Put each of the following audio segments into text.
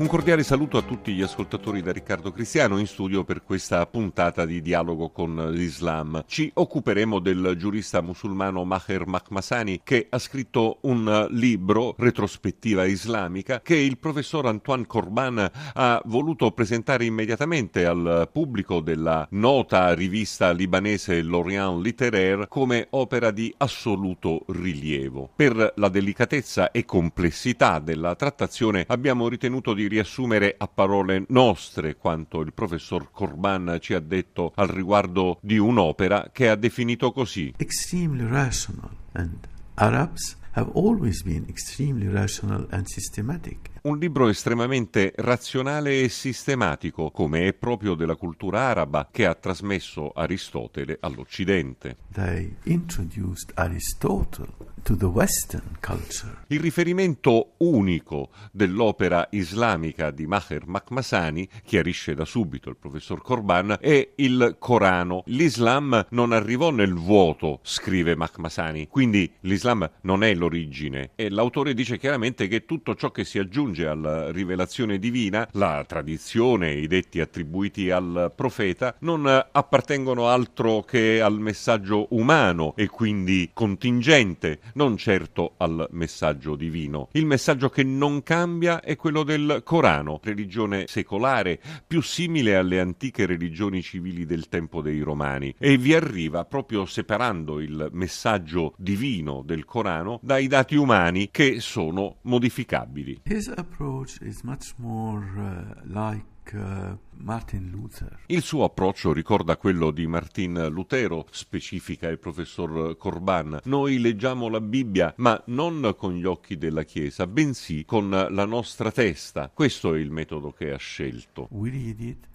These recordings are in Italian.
Un cordiale saluto a tutti gli ascoltatori da Riccardo Cristiano in studio per questa puntata di dialogo con l'Islam. Ci occuperemo del giurista musulmano Maher Makhmasani che ha scritto un libro, Retrospettiva islamica, che il professor Antoine Corban ha voluto presentare immediatamente al pubblico della nota rivista libanese L'Orient Littéraire come opera di assoluto rilievo. Per la delicatezza e complessità della trattazione abbiamo ritenuto di riassumere a parole nostre quanto il professor Corban ci ha detto al riguardo di un'opera che ha definito così. Extremely rational and Arabs have always been extremely rational and systematic. Un libro estremamente razionale e sistematico, come è proprio della cultura araba che ha trasmesso Aristotele all'Occidente. They introduced Aristotle to the Western culture. Il riferimento unico dell'opera islamica di Maher Makhmasani, chiarisce da subito il professor Corban, è il Corano. L'Islam non arrivò nel vuoto, scrive Makhmasani, quindi l'Islam non è l'origine e l'autore dice chiaramente che tutto ciò che si aggiunge aggiunge alla rivelazione divina, la tradizione, i detti attribuiti al profeta, non appartengono altro che al messaggio umano e quindi contingente, non certo al messaggio divino. Il messaggio che non cambia è quello del Corano, religione secolare, più simile alle antiche religioni civili del tempo dei Romani, e vi arriva proprio separando il messaggio divino del Corano dai dati umani che sono modificabili. His approach is much more uh, like uh, Martin Luther. Il suo approccio ricorda quello di Martin Lutero, specifica il professor Corban. Noi leggiamo la Bibbia, ma non con gli occhi della Chiesa, bensì con la nostra testa. Questo è il metodo che ha scelto. We read it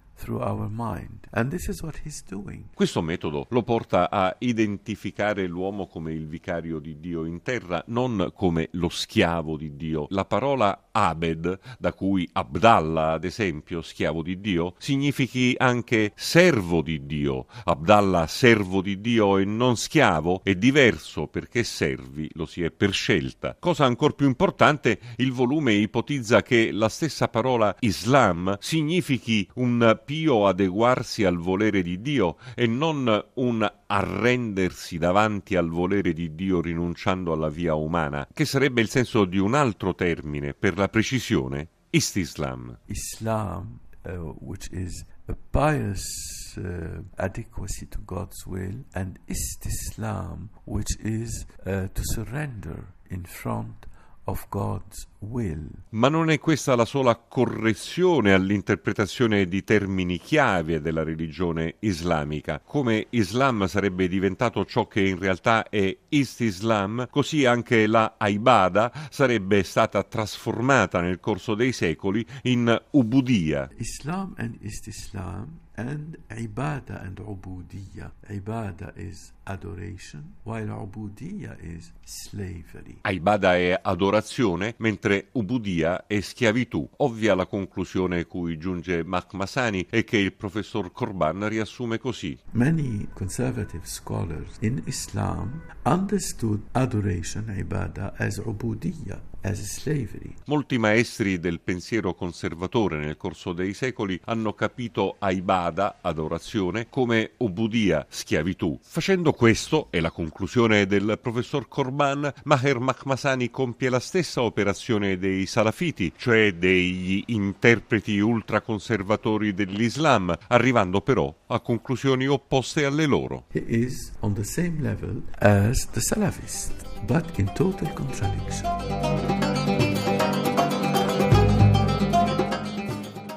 questo metodo lo porta a identificare l'uomo come il vicario di Dio in terra, non come lo schiavo di Dio. La parola Abed, da cui Abdallah, ad esempio, schiavo di Dio, significhi anche servo di Dio. Abdallah, servo di Dio e non schiavo, è diverso perché servi lo si è per scelta. Cosa ancora più importante, il volume ipotizza che la stessa parola Islam significhi un pio adeguarsi al volere di Dio e non un arrendersi davanti al volere di Dio rinunciando alla via umana, che sarebbe il senso di un altro termine per la precisione, istislam. Islam, uh, which is a pious uh, adequacy to God's will, and istislam, which is uh, to surrender in front of. Ma non è questa la sola correzione all'interpretazione di termini chiave della religione islamica. Come Islam sarebbe diventato ciò che in realtà è Istislam, così anche la Aibada sarebbe stata trasformata nel corso dei secoli in Ubudia. Islam and Istislam and Ibadah and Ubudiyya. Ibadah is adoration, while Ubudiyya is slavery. Ibadah è adorazione, mentre Ubudia è schiavitù. Ovvia la conclusione cui giunge Makhmasani e che il professor Korban riassume così. Many conservative scholars in Islam understood adoration, Ibadah, as Ubudiyya. Molti maestri del pensiero conservatore nel corso dei secoli hanno capito Aibada, adorazione, come Ubudia, schiavitù. Facendo questo, e la conclusione del professor Korban, Maher Makhmasani compie la stessa operazione dei salafiti, cioè degli interpreti ultraconservatori dell'Islam, arrivando però a conclusioni opposte alle loro. He is on the same level as the Salafist, but in total contradiction.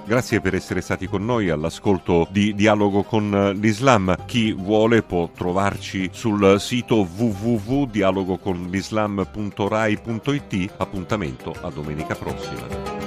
Grazie per essere stati con noi all'ascolto di Dialogo con l'Islam. Chi vuole può trovarci sul sito www.dialogoconlislam.rai.it. Appuntamento a domenica prossima.